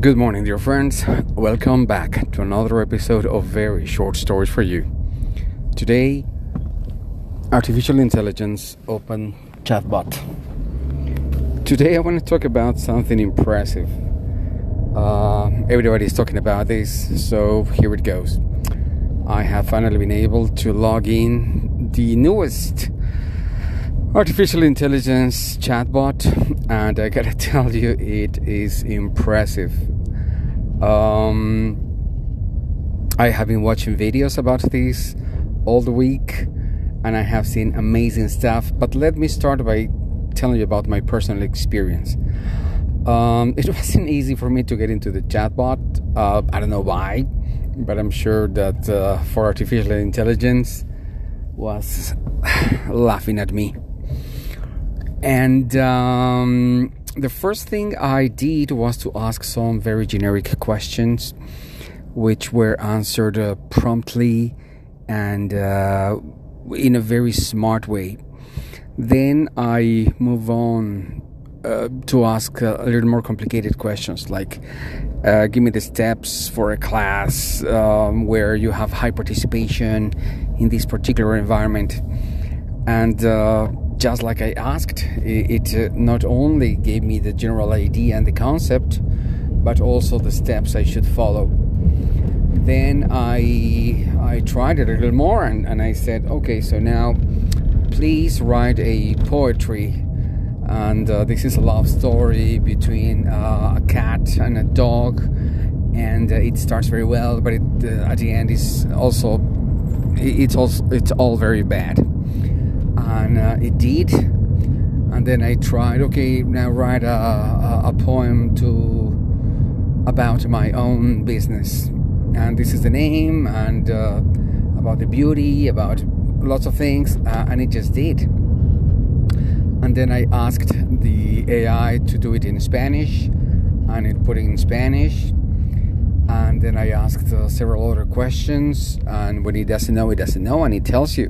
Good morning, dear friends. Welcome back to another episode of Very Short Stories for You. Today, artificial intelligence open chatbot. Today, I want to talk about something impressive. Uh, is talking about this, so here it goes. I have finally been able to log in the newest artificial intelligence chatbot and i gotta tell you it is impressive. Um, i have been watching videos about this all the week and i have seen amazing stuff. But let me start by telling you about my personal experience. Um, it wasn't easy for me to get into the chatbot. Uh, i don't know why but i'm sure that uh, for artificial intelligence was laughing at me and um, the first thing I did was to ask some very generic questions, which were answered uh, promptly and uh, in a very smart way. Then I move on uh, to ask a little more complicated questions like uh, give me the steps for a class um, where you have high participation in this particular environment and uh, just like I asked, it, uh, not only gave me the general idea and the concept, but also the steps I should follow. Then I I tried it a little more and, and I said, okay, so now please write a poetry. And uh, this is a love story between uh, a cat and a dog, and uh, it starts very well, but it, uh, at the end is also it's also it's all very bad and uh, it did and then i tried okay now write a, a, a, poem to about my own business. And this is the name and uh, about the beauty about lots of things uh, and it just did. And then i asked the ai to do it in spanish and it put it in spanish. And then i asked uh, several other questions and when he doesn't know he doesn't know and he tells you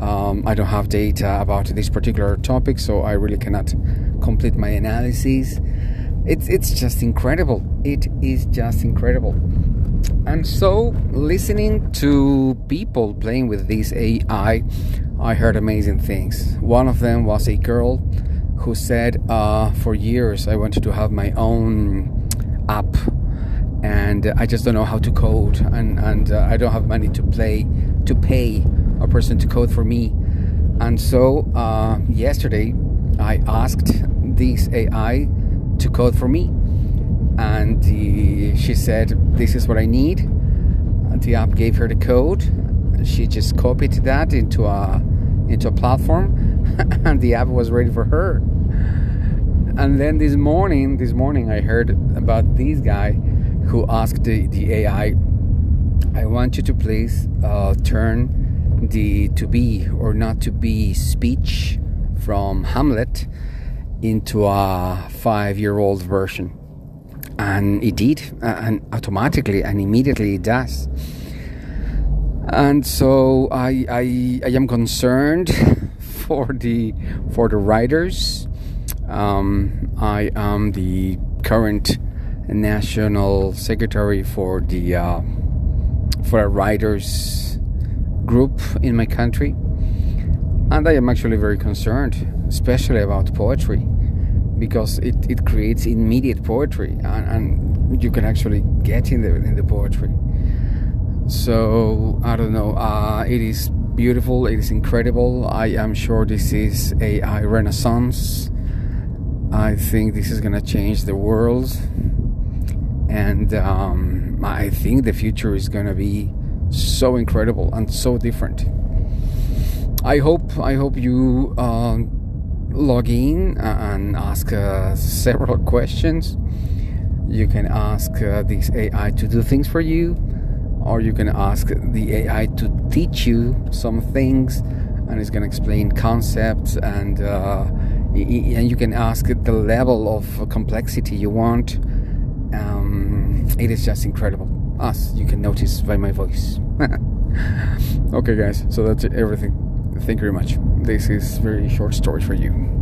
um, I don't have data about this particular topic, so I really cannot complete my analysis. It's it's just incredible. It is just incredible. And so, listening to people playing with this AI, I heard amazing things. One of them was a girl who said, uh, "For years, I wanted to have my own app." And I just don't know how to code, and, and uh, I don't have money to play to pay a person to code for me. And so uh, yesterday I asked this AI to code for me. And the, she said, This is what I need. And the app gave her the code. She just copied that into a, into a platform, and the app was ready for her. And then this morning, this morning, I heard about this guy who asked the, the AI, I want you to please uh, turn the to be or not to be speech from Hamlet into a five year old version. And it did, and automatically and immediately it does. And so I, I, I am concerned for the for the writers. Um, I am the current national secretary for the uh, for writers group in my country. And I am actually very concerned, especially about poetry, because it, it creates immediate poetry and, and you can actually get in the, in the poetry. So, I don't know, uh, it is beautiful, it is incredible. I am sure this is AI renaissance. I think this is gonna change the world, and um, I think the future is gonna be so incredible and so different. I hope I hope you uh, log in and ask uh, several questions. You can ask uh, this AI to do things for you, or you can ask the AI to teach you some things, and it's going to explain concepts and uh, and you can ask the level of complexity you want. Um, it is just incredible as you can notice by my voice. okay, guys, so that's everything. Thank you very much. This is very short story for you.